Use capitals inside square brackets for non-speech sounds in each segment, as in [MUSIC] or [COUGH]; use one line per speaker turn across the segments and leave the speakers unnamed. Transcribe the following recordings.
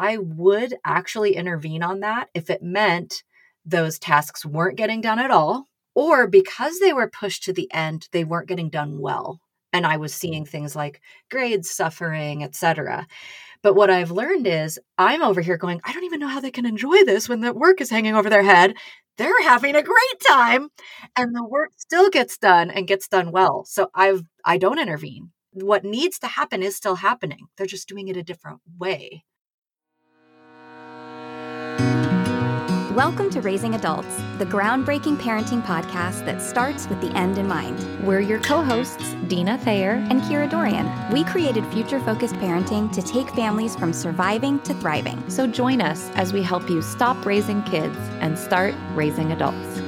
I would actually intervene on that if it meant those tasks weren't getting done at all, or because they were pushed to the end, they weren't getting done well. And I was seeing things like grades suffering, etc. But what I've learned is I'm over here going, I don't even know how they can enjoy this when the work is hanging over their head. They're having a great time and the work still gets done and gets done well. So I've I don't intervene. What needs to happen is still happening. They're just doing it a different way.
Welcome to Raising Adults, the groundbreaking parenting podcast that starts with the end in mind.
We're your co hosts, Deena Thayer
and Kira Dorrian. We created future focused parenting to take families from surviving to thriving.
So join us as we help you stop raising kids and start raising adults.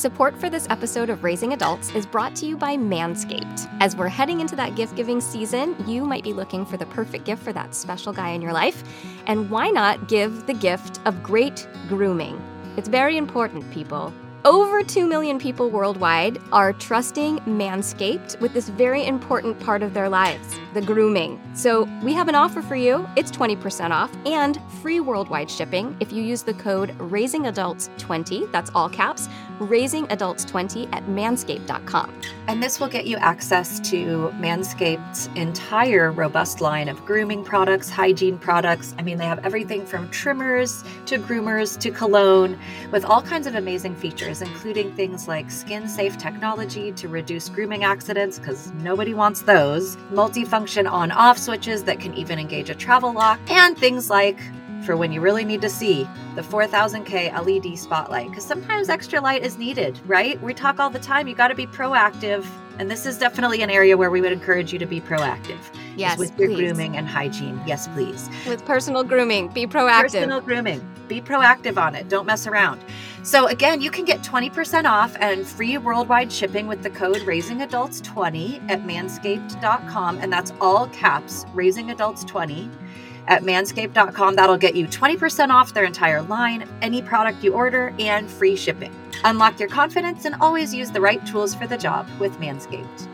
Support for this episode of Raising Adults is brought to you by Manscaped. As we're heading into that gift giving season, you might be looking for the perfect gift for that special guy in your life. And why not give the gift of great grooming? It's very important, people. Over 2 million people worldwide are trusting Manscaped with this very important part of their lives the grooming. So, we have an offer for you. It's 20% off and free worldwide shipping if you use the code RAISINGADULTS20, that's all caps, RAISINGADULTS20 at manscaped.com.
And this will get you access to Manscaped's entire robust line of grooming products, hygiene products. I mean, they have everything from trimmers to groomers to cologne with all kinds of amazing features including things like skin safe technology to reduce grooming accidents, because nobody wants those, multifunction on off switches that can even engage a travel lock, and things like for when you really need to see the 4000K LED spotlight, because sometimes extra light is needed, right? We talk all the time, you got to be proactive. And this is definitely an area where we would encourage you to be proactive.
Yes.
With your
please.
grooming and hygiene. Yes, please.
With personal grooming, be proactive.
Personal grooming. Be proactive on it. Don't mess around. So again, you can get 20% off and free worldwide shipping with the code RaisingAdults20 at manscaped.com. And that's all caps, RaisingAdults20 at manscaped.com. That'll get you 20% off their entire line, any product you order, and free shipping. Unlock your confidence and always use the right tools for the job with Manscaped.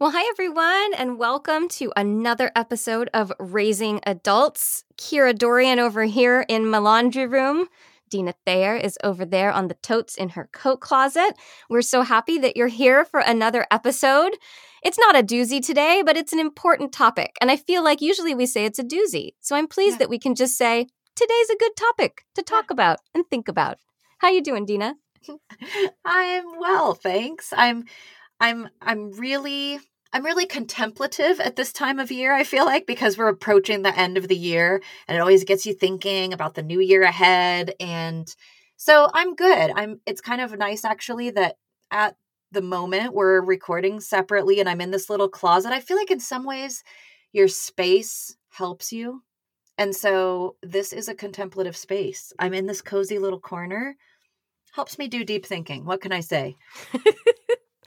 Well, hi everyone, and welcome to another episode of Raising Adults. Kira Dorrian over here in my laundry room. Deena Thayer is over there on the totes in her coat closet. We're so happy that you're here for another episode. It's not a doozy today, but it's an important topic. And I feel like usually we say it's a doozy. So I'm pleased yeah. that we can just say today's a good topic to talk about and think about. How you doing, Deena? [LAUGHS]
I'm well, thanks. I'm I'm I'm really I'm really contemplative at this time of year, I feel like, because we're approaching the end of the year and it always gets you thinking about the new year ahead. And so I'm good. I'm it's kind of nice actually that at the moment we're recording separately and I'm in this little closet. I feel like in some ways your space helps you. And so this is a contemplative space. I'm in this cozy little corner. Helps me do deep thinking. What can I say?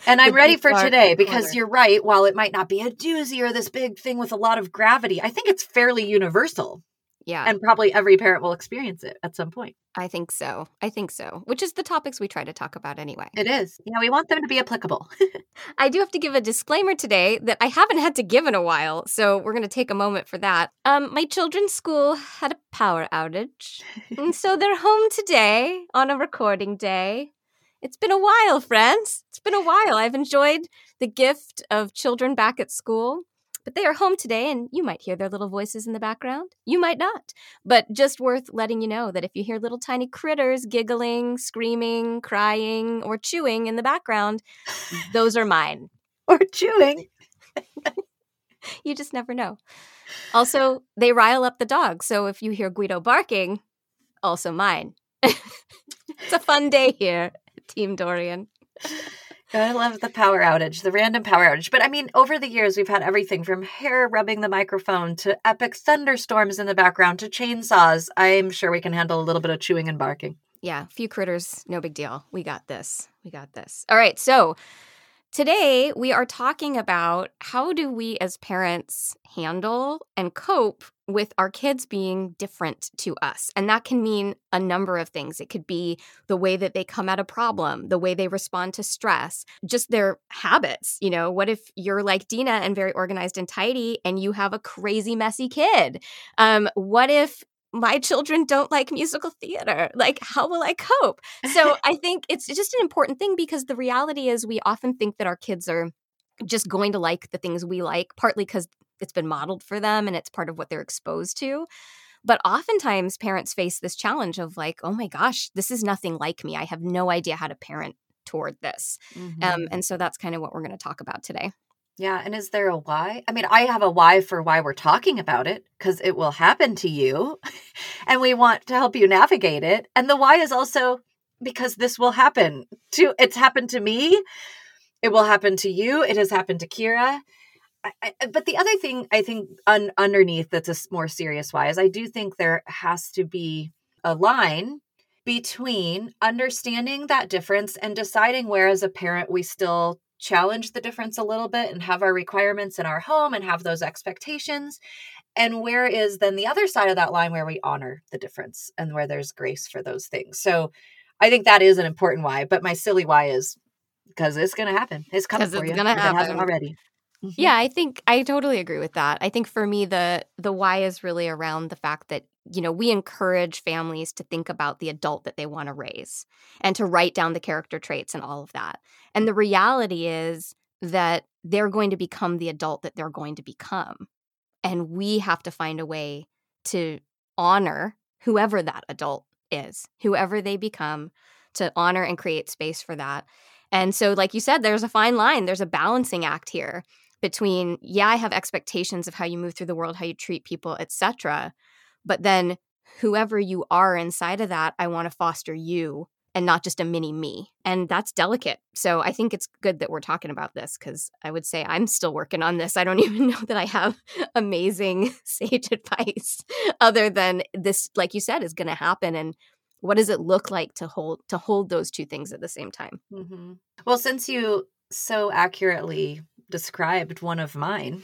And I'm ready for today because you're right. While it might not be a doozy or this big thing with a lot of gravity, I think it's fairly universal.
Yeah.
And probably every parent will experience it at some point.
I think so. I think so. Which is the topics we try to talk about anyway.
It is. Yeah, we want them to be applicable. [LAUGHS]
I do have to give a disclaimer today that I haven't had to give in a while, so we're going to take a moment for that. Um, my children's school had a power outage, and so they're home today on a recording day. It's been a while, friends. It's been a while. I've enjoyed the gift of children back at school, but they are home today, and you might hear their little voices in the background. You might not. But just worth letting you know that if you hear little tiny critters giggling, screaming, crying, or chewing in the background, those are mine. [LAUGHS]
or chewing. [LAUGHS]
you just never know. Also, they rile up the dog. So if you hear Guido barking, also mine. [LAUGHS] it's a fun day here. Team Dorrian.
I love the power outage, the random power outage. But I mean, over the years, we've had everything from hair rubbing the microphone to epic thunderstorms in the background to chainsaws. I'm sure we can handle a little bit of chewing and barking.
Yeah, a few critters, no big deal. We got this. We got this. All right. So today we are talking about how do we as parents handle and cope with our kids being different to us. And that can mean a number of things. It could be the way that they come at a problem, the way they respond to stress, just their habits. You know, what if you're like Deena and very organized and tidy and you have a crazy, messy kid? Um, what if my [LAUGHS] children don't like musical theater. Like, how will I cope? So [LAUGHS] I think it's just an important thing because the reality is we often think that our kids are just going to like the things we like, partly because it's been modeled for them and it's part of what they're exposed to. But oftentimes parents face this challenge of like, oh my gosh, this is nothing like me. I have no idea how to parent toward this. Mm-hmm. Um, and so that's kind of what we're going to talk about today.
Yeah. And is there a why? I mean, I have a why for why we're talking about it because it will happen to you [LAUGHS] and we want to help you navigate it. And the why is also because this will happen to it's happened to me. It will happen to you. It has happened to Kira. I, I, uh, but the other thing I think un, underneath that's a more serious why is I do think there has to be a line between understanding that difference and deciding where as a parent we still challenge the difference a little bit and have our requirements in our home and have those expectations and where is then the other side of that line where we honor the difference and where there's grace for those things. So i think that is an important why but my silly why is because it's going to happen. It's coming for
it's
you
gonna happen.
it hasn't already
mm-hmm. yeah i think i totally agree with that i think for me the the why is really around the fact that you know, we encourage families to think about the adult that they want to raise and to write down the character traits and all of that. And the reality is that they're going to become the adult that they're going to become. And we have to find a way to honor whoever that adult is, whoever they become, to honor and create space for that. And so, like you said, there's a fine line, there's a balancing act here between, yeah, I have expectations of how you move through the world, how you treat people, etc but then whoever you are inside of that, I want to foster you and not just a mini me. And that's delicate. So I think it's good that we're talking about this because I would say I'm still working on this. I don't [LAUGHS] even know that I have amazing [LAUGHS] sage advice other than this, like you said, is going to happen. And what does it look like to hold to hold those two things at the same time?
Mm-hmm. Well, since you so accurately described one of mine,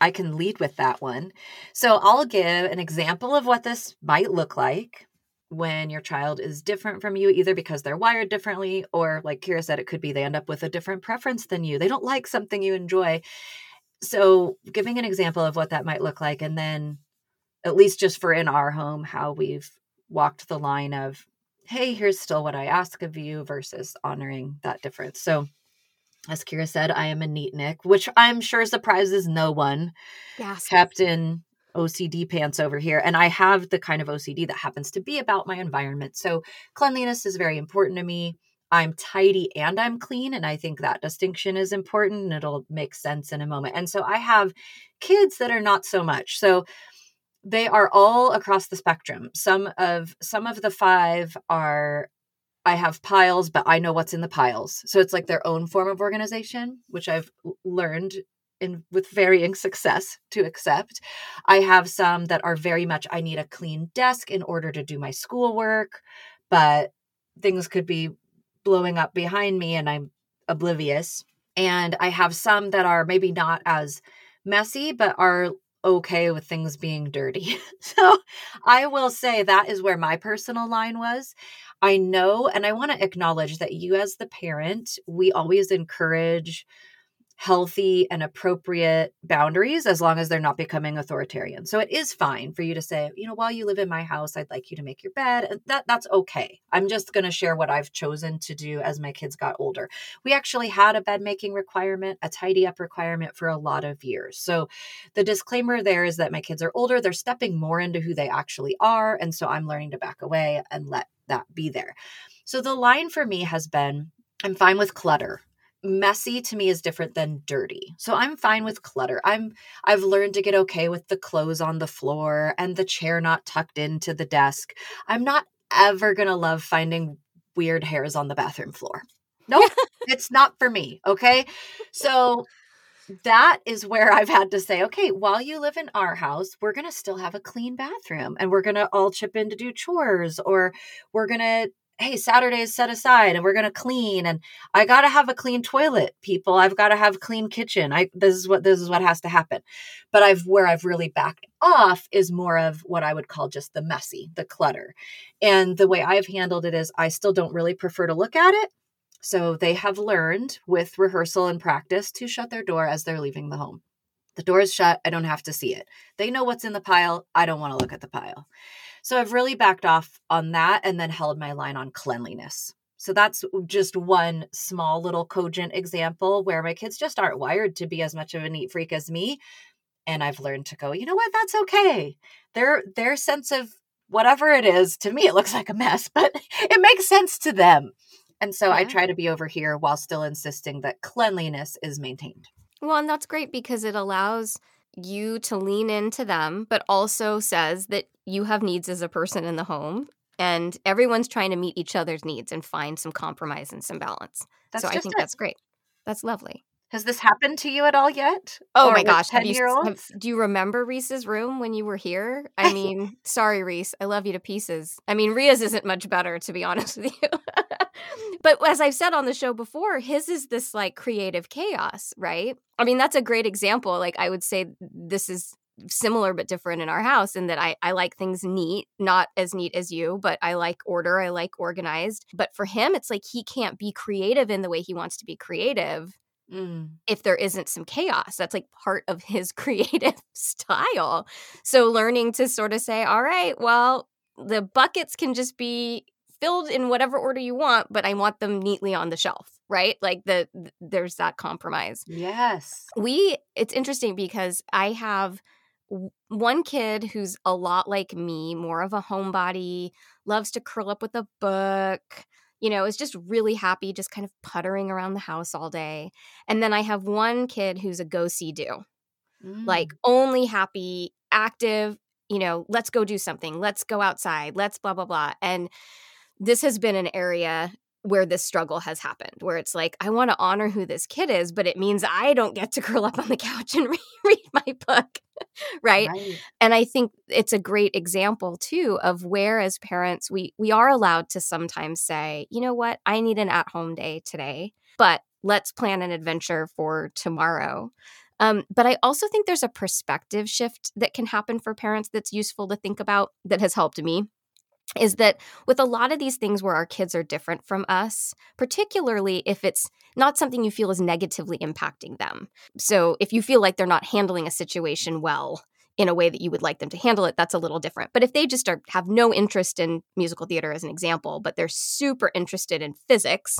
I can lead with that one. So I'll give an example of what this might look like when your child is different from you, either because they're wired differently, or like Kira said, it could be they end up with a different preference than you. They don't like something you enjoy. So, giving an example of what that might look like, and then at least just for in our home, how we've walked the line of, hey, here's still what I ask of you versus honoring that difference. So, as Kira said, I am a neatnik, which I'm sure surprises no one.
Yes.
Captain OCD pants over here. And I have the kind of OCD that happens to be about my environment. So cleanliness is very important to me. I'm tidy and I'm clean. And I think that distinction is important and it'll make sense in a moment. And so I have kids that are not so much. So they are all across the spectrum. Some of some of the five are I have piles, but I know what's in the piles. So it's like their own form of organization, which I've learned in with varying [LAUGHS] success to accept. I have some that are very much I need a clean desk in order to do my schoolwork, but things could be blowing up behind me and I'm oblivious. And I have some that are maybe not as messy, but are okay with things being dirty. [LAUGHS] so I will say that is where my personal line was. I know and I want to acknowledge that you, as the parent, we always encourage healthy and appropriate boundaries as long as they're not becoming authoritarian. So it is fine for you to say, you know, while you live in my house, I'd like you to make your bed. That that's okay. I'm just going to share what I've chosen to do as my kids got older. We actually had a bed making requirement, a tidy up requirement for a lot of years. So the disclaimer there is that my kids are older, they're stepping more into who they actually are, and so I'm learning to back away and let that be there. So the line for me has been I'm fine with clutter messy to me is different than dirty. So I'm fine with clutter. I'm I've learned to get okay with the clothes on the floor and the chair not tucked into the desk. I'm not ever going to love finding weird hairs on the bathroom floor. Nope, [LAUGHS] it's not for me, okay? So that is where I've had to say, okay, while you live in our house, we're going to still have a clean bathroom and we're going to all chip in to do chores or we're going to hey, Saturday is set aside and we're going to clean and I got to have a clean toilet, people. I've got to have a clean kitchen. I this is what this is what has to happen. But I've where I've really backed off is more of what I would call just the messy, the clutter. And the way I've handled it is I still don't really prefer to look at it. So they have learned with rehearsal and practice to shut their door as they're leaving the home. The door is shut. I don't have to see it. They know what's in the pile. I don't want to look at the pile. So I've really backed off on that and then held my line on cleanliness. So that's just one small little cogent example where my kids just aren't wired to be as much of a neat freak as me. And I've learned to go, you know what, that's okay. Their their sense of whatever it is, to me it looks like a mess, [LAUGHS] but it makes sense to them. And so yeah. I try to be over here while still insisting that cleanliness is maintained.
Well, and that's great because it allows you to lean into them, but also says that you have needs as a person in the home and everyone's trying to meet each other's needs and find some compromise and some balance. That's so I think it. that's great. That's lovely.
Has this happened to you at all yet?
Oh or my gosh. Have you, have, do you remember Reese's room when you were here? I [LAUGHS] mean, sorry, Reese. I love you to pieces. I mean, Ria's isn't much better, to be honest with you. [LAUGHS] but as I've said on the show before, his is this like creative chaos, right? I mean, that's a great example. Like, I would say this is similar but different in our house in that I, I like things neat, not as neat as you, but I like order, I like organized. But for him, it's like he can't be creative in the way he wants to be creative Mm. if there isn't some chaos. That's like part of his [LAUGHS] creative style. So learning to sort of say, all right, well, the buckets can just be filled in whatever order you want, but I want them neatly on the shelf, right? Like the, the there's that compromise.
Yes.
We it's interesting because I have one kid who's a lot like me, more of a homebody, loves to curl up with a book, you know, is just really happy, just kind of puttering around the house all day. And then I have one kid who's a go see do, mm. like only happy, active, you know, let's go do something, let's go outside, let's blah, blah, blah. And this has been an area where this struggle has happened, where it's like, I want to honor who this kid is, but it means I don't get to curl up on the [LAUGHS] couch and read my book. [LAUGHS] right? right? And I think it's a great example too of where as parents we we are allowed to sometimes say, you know what, I need an at-home day today, but let's plan an adventure for tomorrow. Um, but I also think there's a perspective shift that can happen for parents that's useful to think about that has helped me is that with a lot of these things where our kids are different from us, particularly if it's not something you feel is negatively impacting them. So if you feel like they're not handling a situation well, in a way that you would like them to handle it, that's a little different. But if they just are have no interest in musical theater as an example, but they're super interested in physics,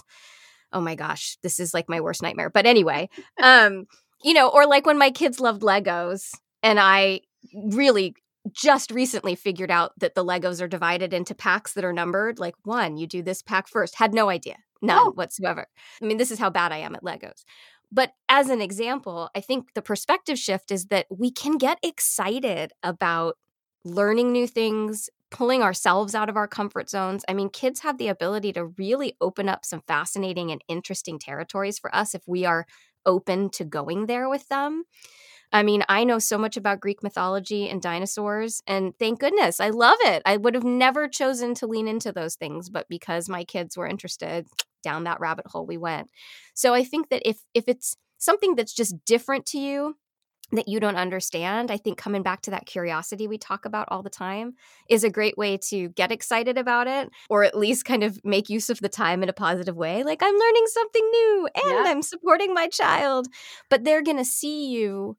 oh my gosh, this is like my worst nightmare. But anyway, [LAUGHS] um, you know, or like when my kids loved Legos and I really just recently figured out that the Legos are divided into packs that are numbered. Like one, you do this pack first. Had no idea, none oh. whatsoever. I mean, this is how bad I am at Legos. But as an example, I think the perspective shift is that we can get excited about learning new things, pulling ourselves out of our comfort zones. I mean, kids have the ability to really open up some fascinating and interesting territories for us if we are open to going there with them. I mean, I know so much about Greek mythology and dinosaurs, and thank goodness, I love it. I would have never chosen to lean into those things, but because my kids were interested, [TSK] down that rabbit hole we went. So I think that if if it's something that's just different to you, that you don't understand, I think coming back to that curiosity we talk about all the time is a great way to get excited about it or at least kind of make use of the time in a positive way. Like, I'm learning something new and yeah. I'm supporting my child. But they're going to see you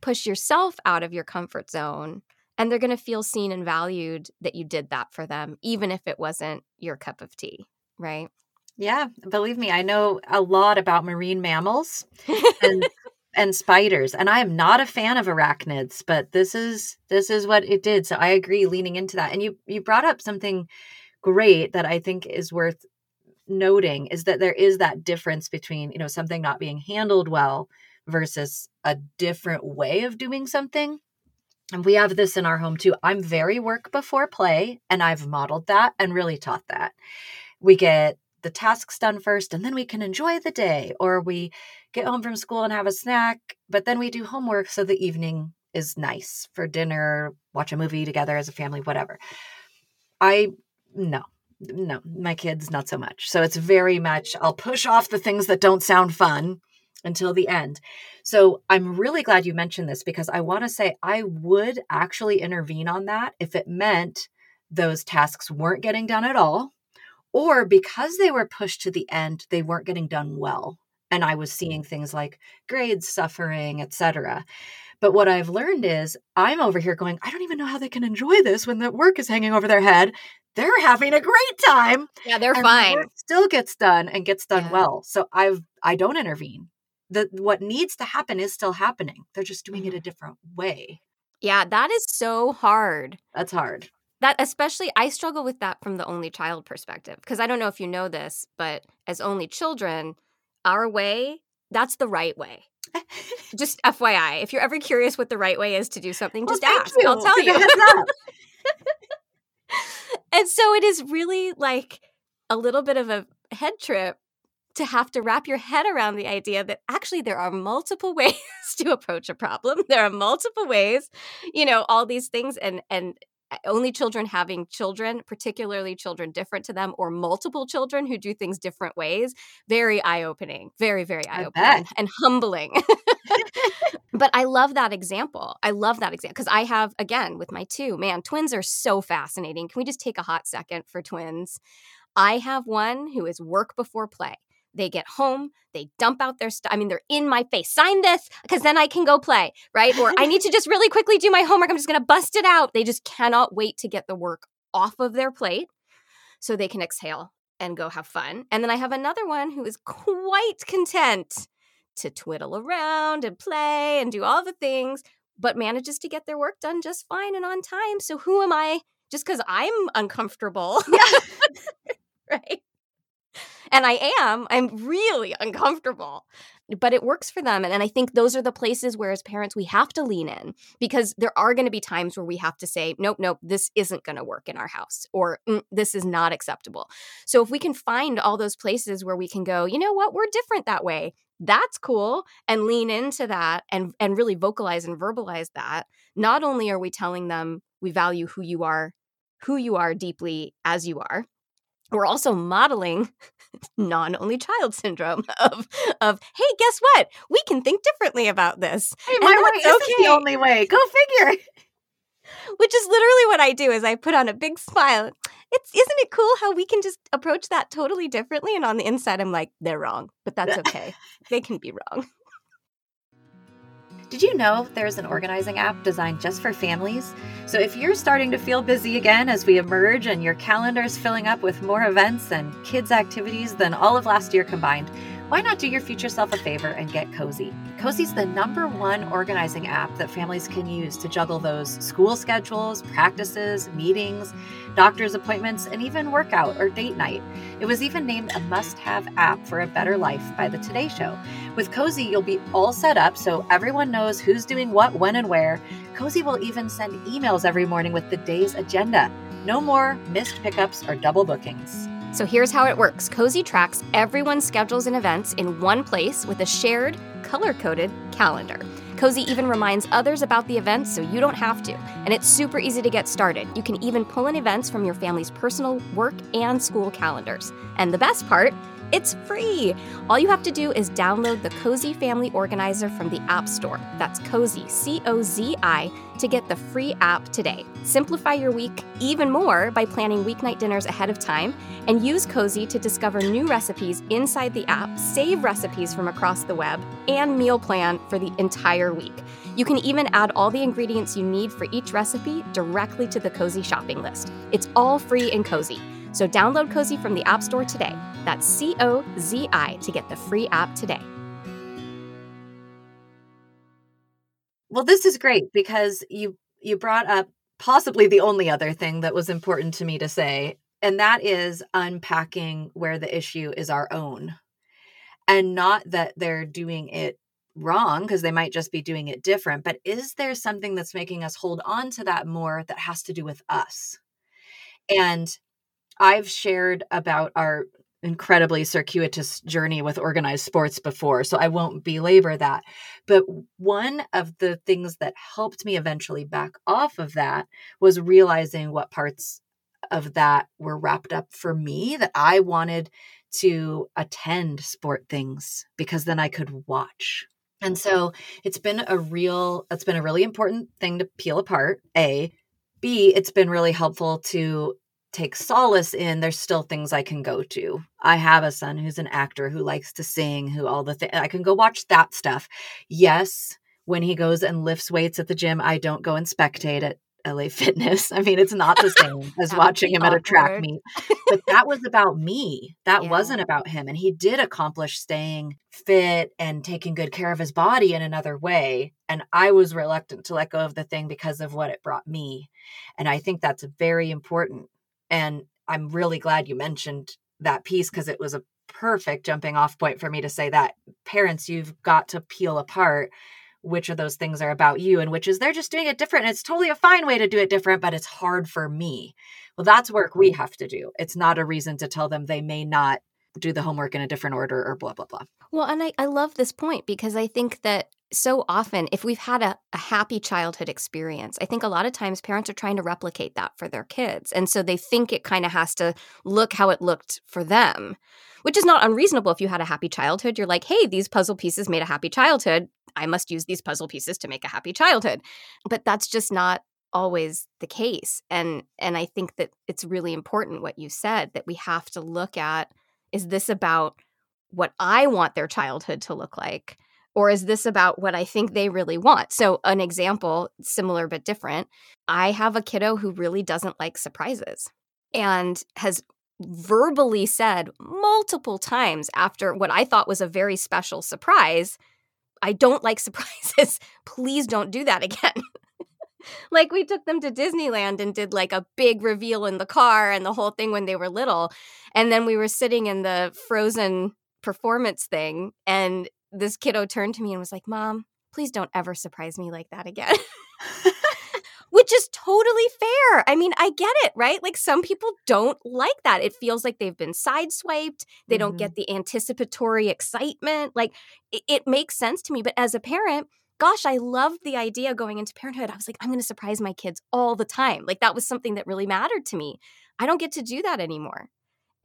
push yourself out of your comfort zone and they're going to feel seen and valued that you did that for them even if it wasn't your cup of tea right?
Yeah believe me i know a lot about marine mammals and [LAUGHS] and spiders and i am not a fan of arachnids but this is this is what it did so i agree leaning into that and you you brought up something great that i think is worth noting is that there is that difference between you know something not being handled well versus a different way of doing something. And we have this in our home too. I'm very work before play, and I've modeled that and really taught that. We get the tasks done first, and then we can enjoy the day, or we get home from school and have a snack, but then we do homework so the evening is nice for dinner, watch a movie together as a family, whatever. I, no, no, my kids, not so much. So it's very much, I'll push off the things that don't sound fun until the end. So I'm really glad you mentioned this because I want to say I would actually intervene on that if it meant those tasks weren't getting done at all, or because they were pushed to the end, they weren't getting done well. And I was seeing things like grades suffering, etc. But what I've learned is I'm over here going, I don't even know how they can enjoy this when the work is hanging over their head. They're having a great time.
Yeah, they're fine.
Still gets done and gets done yeah. well. So I've I don't intervene. The what needs to happen is still happening. They're just doing it a mm-hmm. different way.
Yeah, that is so hard.
That's hard.
That especially I struggle with that from the only child perspective because I don't know if you know this, but as only children, our way, that's the right way [LAUGHS] just FYI, if you're ever curious what the right way is to do something, just well, ask. You. I'll tell you. [LAUGHS] and so it is really like a little bit of a head trip to have to wrap your head around the idea that actually there are multiple [LAUGHS] ways to approach a problem. There are multiple ways, you know, all these things and and uh, only children having children, particularly children different to them, or multiple children who do things different ways, very eye opening, very, very eye opening and humbling. [LAUGHS] but I love that example. I love that example because I have, again, with my two, man, twins are so fascinating. Can we just take a hot second for twins? I have one who is work before play. They get home, they dump out their stuff. I mean, they're in my face. Sign this because then I can go play, right? Or I need to just really quickly do my homework. I'm just going to bust it out. They just cannot wait to get the work off of their plate so they can exhale and go have fun. And then I have another one who is quite content to twiddle around and play and do all the things, but manages to get their work done just fine and on time. So who am I just because I'm uncomfortable? Yeah. [LAUGHS] right? And I am, I'm really uncomfortable. But it works for them. And, and I think those are the places where, as parents, we have to lean in because there are going to be times where we have to say, nope, nope, this isn't going to work in our house or mm, this is not acceptable. So if we can find all those places where we can go, you know what, we're different that way. That's cool. And lean into that and, and really vocalize and verbalize that. Not only are we telling them we value who you are, who you are deeply as you are, we're also modeling [LAUGHS] non-only child syndrome [LAUGHS] of of hey guess what? We can think differently about this.
Hey my way isn't the only way. Go figure. [LAUGHS]
Which is literally what i do is i put on a big smile. It's isn't it cool how we can just approach that totally differently? And on the inside i'm like they're wrong but that's okay. They can be wrong
did you know there's an organizing app designed just for families? So if you're starting to feel busy again as we emerge and your calendar is filling up with more events and kids' activities than all of last year combined, why not do your future self a favor and get Cozi? Cozi's the number one organizing app that families can use to juggle those school schedules, practices, meetings, doctor's appointments, and even workout or date night. It was even named a must have app for a better life by the Today Show. With Cozi, you'll be all set up so everyone knows who's doing what, when, and where. Cozi will even send emails every morning with the day's agenda. No more missed pickups or double bookings.
So here's how it works Cozi tracks everyone's schedules and events in one place with a shared, color coded calendar. Cozi even reminds others about the events so you don't have to. And it's super easy to get started. You can even pull in events from your family's personal, work, and school calendars. And the best part, it's free. All you have to do is download the Cozi Family Organizer from the App Store. That's Cozi, C O Z I, to get the free app today. Simplify your week even more by planning weeknight dinners ahead of time and use Cozi to discover new recipes inside the app, save recipes from across the web, and meal plan for the entire week. You can even add all the ingredients you need for each recipe directly to the Cozi shopping list. It's all free and cozy. So download Cozi from the App Store today. That's C O Z I to get the free app today.
Well, this is great because you you brought up possibly the only other thing that was important to me to say, and that is unpacking where the issue is our own. And not that they're doing it wrong because they might just be doing it different, but is there something that's making us hold on to that more that has to do with us? And I've shared about our incredibly circuitous journey with organized sports before, so I won't belabor that. But one of the things that helped me eventually back off of that was realizing what parts of that were wrapped up for me that I wanted to attend sport things because then I could watch. And so it's been a real it's been a really important thing to peel apart. A, B, it's been really helpful to take solace in there's still things I can go to. I have a son who's an actor who likes to sing, who all the things I can go watch that stuff. Yes, when he goes and lifts weights at the gym, I don't go and spectate at LA [LAUGHS] Fitness. I mean, it's not the same [LAUGHS] as watching him awkward. at a track meet. But that was about me. [LAUGHS] That yeah. wasn't about him. And he did accomplish staying fit and taking good care of his body in another way. And I was reluctant to let go of the thing because of what it brought me. And I think that's very important. And I'm really glad you mentioned that piece because it was a perfect jumping off point for me to say that parents, you've got to peel apart which of those things are about you and which is they're just doing it different. And it's totally a fine way to do it different, but it's hard for me. Well, that's work we have to do. It's not a reason to tell them they may not do the homework in a different order or blah, blah, blah.
Well, and I, I love this point because I think that so often, if we've had a, a happy childhood experience, I think a lot of times parents are trying to replicate that for their kids. And so they think it kind of has to look how it looked for them which is not unreasonable if you had a happy childhood. You're like, hey, these puzzle pieces made a happy childhood. I must use these puzzle pieces to make a happy childhood. But that's just not always the case. And and I think that it's really important what you said that we have to look at is this about what I want their childhood to look like? Or is this about what I think they really want? So, an example, similar but different. I have a kiddo who really doesn't like surprises and has verbally said multiple times after what I thought was a very special surprise, I don't like [LAUGHS] surprises. Please don't do that again. Like we took them to Disneyland and did like a big reveal in the car and the whole thing when they were little. And then we were sitting in the frozen performance thing and this kiddo turned to me and was like, "Mom, please don't ever surprise me like that again." [LAUGHS] which is totally fair. I mean, I get it, right? Like some people don't like that. It feels like they've been sideswiped. They mm-hmm. don't get the anticipatory excitement. Like it, it makes sense to me. But as a parent, gosh, I loved the idea going into parenthood. I was like, I'm going to surprise my kids all the time. Like that was something that really mattered to me. I don't get to do that anymore.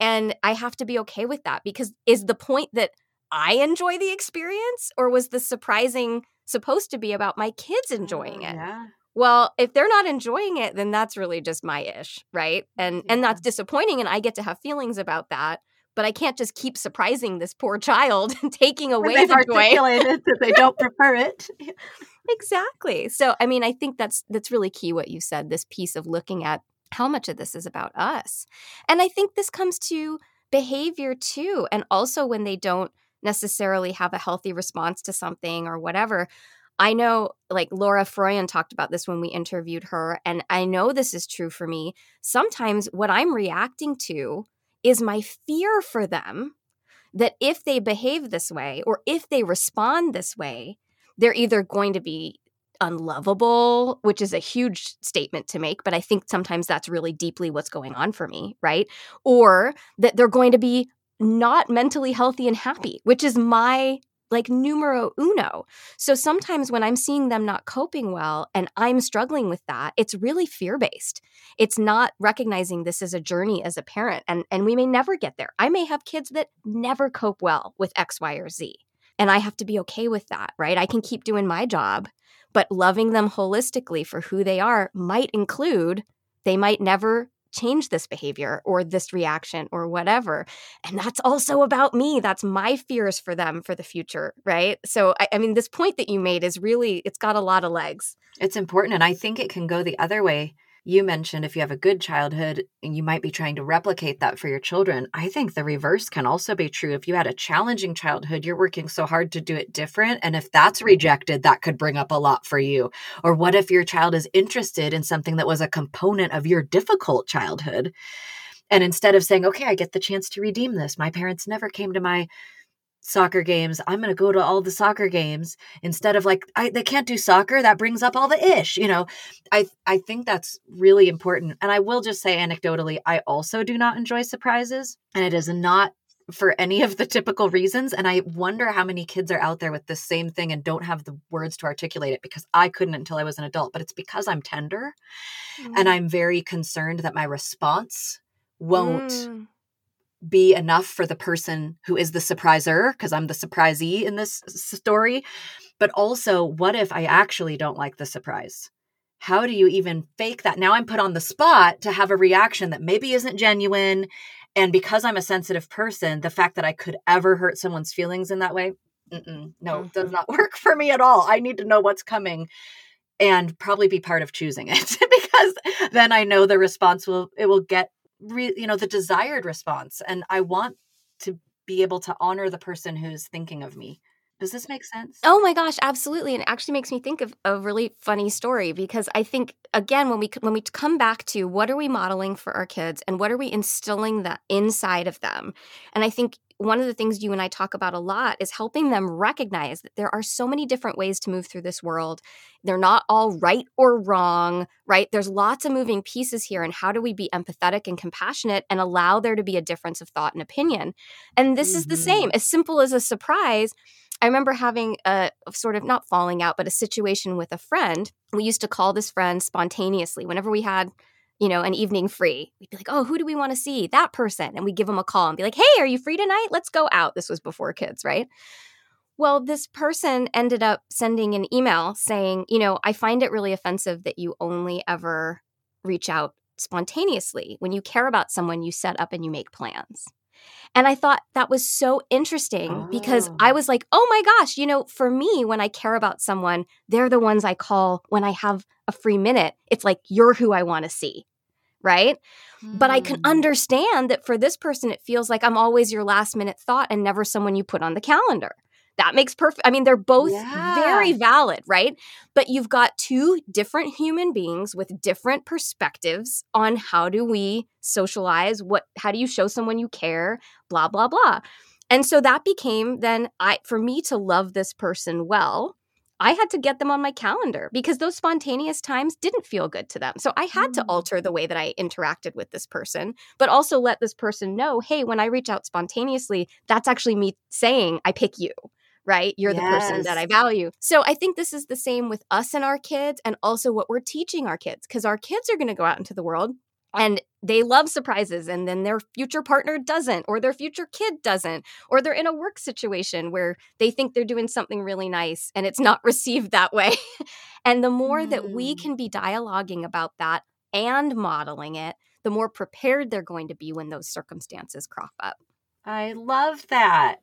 And I have to be okay with that because is the point that I enjoy the experience or was the surprising supposed to be about my kids enjoying oh, it?
Yeah.
Well, if they're not enjoying it, then that's really just my ish, right? And yeah. and that's disappointing and I get to have feelings about that. But I can't just keep surprising this poor child [LAUGHS] and taking away
they've
the joy.
that they don't [LAUGHS] prefer it. [LAUGHS]
exactly. So I mean, I think that's that's really key what you said, this piece of looking at how much of this is about us. And I think this comes to behavior too. And also when they don't necessarily have a healthy response to something or whatever, I know, like Laura Froyen talked about this when we interviewed her, and I know this is true for me. Sometimes what I'm reacting to is my fear for them that if they behave this way or if they respond this way, they're either going to be unlovable, which is a huge statement to make, but I think sometimes that's really deeply what's going on for me, right? Or that they're going to be not mentally healthy and happy, which is my like numero uno. So sometimes when I'm seeing them not coping well and I'm struggling with that, it's really fear based. It's not recognizing this as a journey as a parent and and we may never get there. I may have kids that never cope well with X, Y, or Z. And I have to be okay with that, right? I can keep doing my job, but loving them holistically for who they are might include they might never change this behavior or this reaction or whatever. And that's also about me. That's my fears for them for the future, right? So, I, I mean, this point that you made is really, it's got a lot of legs.
It's important. And I think it can go the other way you mentioned if you have a good childhood and you might be trying to replicate that for your children i think the reverse can also be true. If you had a challenging childhood you're working so hard to do it different and if that's mm-hmm. rejected that could bring up a lot for you. Or what if your child is interested in something that was a component of your difficult childhood and instead of saying okay i get the chance to redeem this. My parents never came to my soccer games. I'm going to go to all the soccer games instead of like I, they can't do soccer. That brings up all the ish. You know, I I think that's really important. And I will just say anecdotally, I also do not enjoy surprises, and it is not for any of the typical reasons. And I wonder how many kids are out there with the same thing and don't have the words to articulate it because I couldn't until I was an adult. But it's because I'm tender mm. and I'm very concerned that my response won't mm. Be enough for the person who is the surpriser because I'm the surprisee in this story. But also, what if I actually don't like the surprise? How do you even fake that? Now I'm put on the spot to have a reaction that maybe isn't genuine. And because I'm a sensitive person, the fact that I could ever hurt someone's feelings in that way, no, mm-hmm. does not [LAUGHS] work for me at all. I need to know what's coming and probably be part of choosing it [LAUGHS] because then I know the response will it will get re, you know the desired response and I want to be able to honor the person who's thinking of me does this make sense?
Oh my gosh, absolutely. And it actually makes me think of a really funny story because I think again when we when we come back to what are we modeling for our kids and what are we instilling that inside of them? And I think one of the things you and I talk about a lot is helping them recognize that there are so many different ways to move through this world. They're not all right or wrong, right? There's lots of moving pieces here. And how do we be empathetic and compassionate and allow there to be a difference of thought and opinion? And this mm-hmm. is the same, mm-hmm. as simple as a surprise I remember having a sort of not falling out, but a situation with a friend. We used to call this friend spontaneously whenever we had, you know, an evening free. We'd be like, oh, who do we want to see? That person. And we'd give them a call and be like, hey, are you free tonight? Let's go out. This was before kids, right? Well, this person ended up sending an email saying, you know, I find it really offensive that you only ever reach out spontaneously. When you care about someone, you set up and you make plans. And I thought that was so interesting oh. because I was like, oh my gosh, you know, for me, when I care about someone, they're the ones I call when I have a free minute. It's like, you're who I want to see. Right. Mm. But I can hmm. understand that for this person, it feels like I'm always your last minute thought and never someone you put on the calendar that makes perfect i mean they're both yeah. very valid right but you've got two different human beings with different perspectives on how do we socialize what how do you show someone you care blah blah blah and so that became then i for me to love this person well I had to get them on my calendar because those spontaneous times didn't feel good to them. So I had mm. to alter the way that I interacted with this person, but also let this person know hey, when I reach out spontaneously, that's actually me saying, I pick you right? You're yes. the person that I value. So I think this is the same with us and our kids, and also what we're teaching our kids, because our kids are going to go out into the world and they love surprises and then their future partner doesn't or their future kid doesn't or they're in a work situation where they think they're doing something really nice and it's not [LAUGHS] received that way and the more mm. that we mm. can be dialoguing about that and modeling it the more prepared they're going to be when those circumstances crop up
i love that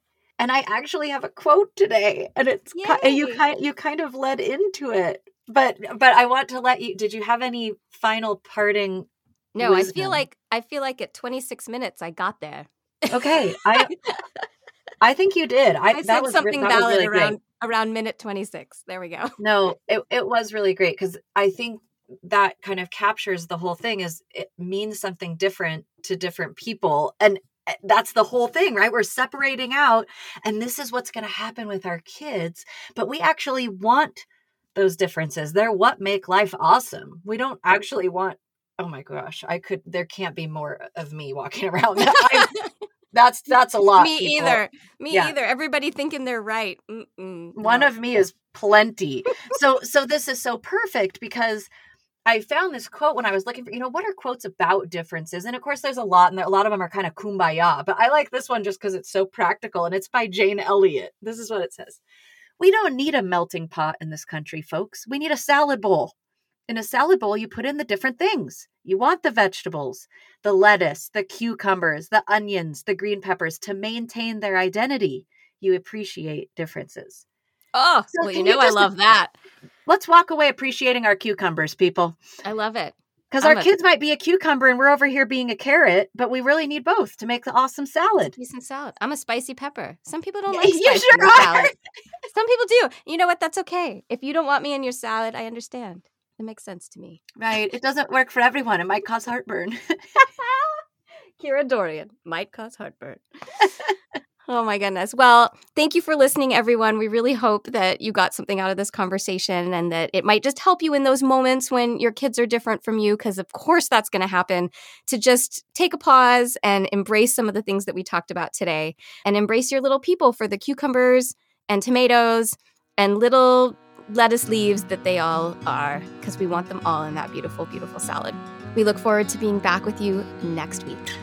and I actually have a quote today, and it's Yay. you kind you kind of led into it, but but I want to let you. Did you have any final parting?
No, wisdom? I feel like I feel like at 26 minutes I got there.
Okay, I [LAUGHS] I think you did. I,
I said something that valid really around great. around minute 26. There we go.
No, it it was really great because I think that kind of captures the whole thing is it means something different to different people and Eh, that's the whole thing, right? We're separating out, and this is what's going to happen with our kids. But we actually want those differences. They're what make life awesome. We don't actually want, oh my gosh, I could, there can't be more of me walking [LAUGHS] around. [LAUGHS] that's that's a lot.
Me people. either. Me yeah. either. Everybody thinking they're right. Mm-mm,
One no. of me is plenty. so so this is so perfect because I found this quote when I was looking for, you know, what are quotes about differences? And of course, there's a lot, and a lot of them are kind of kumbaya, but I like this one just because it's so practical and it's by Jane Elliott. This is what it says We don't need a melting pot in this country, folks. We need a salad bowl. In a salad bowl, you put in the different things. You want the vegetables, the lettuce, the cucumbers, the onions, the green peppers to maintain their identity. You appreciate differences.
Oh, so well, you know, you I love that.
Let's walk away appreciating our cucumbers, people.
I love it.
Because our a, kids might be a cucumber and we're over here being a carrot, but we really need both to make the awesome salad.
Decent salad. I'm a spicy pepper. Some people don't like [LAUGHS] you sure salad. Some people do. You know what? That's okay. If you don't want me in your salad, I understand. It makes sense to me.
Right. It doesn't work for everyone. It might cause heartburn. [LAUGHS]
Kira Dorrian might cause heartburn. [LAUGHS] Oh my goodness. Well, thank you for listening, everyone. We really hope that you got something out of this conversation and that it might just help you in those moments when your kids are different from you, because of course that's going to happen, to just take a pause and embrace some of the things that we talked about today and embrace your little people for the cucumbers and tomatoes and little lettuce leaves that they all are, because we want them all in that beautiful, beautiful salad. We look forward to being back with you next week.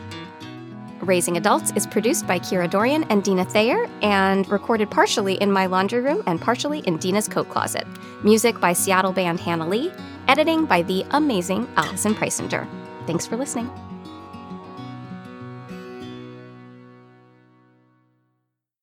Raising Adults is produced by Kira Dorrian and Deena Thayer and recorded partially in my laundry room and partially in Deena's coat closet. Music by Seattle band Hannah Lee, editing by the amazing Allison Preisinger. Thanks for listening.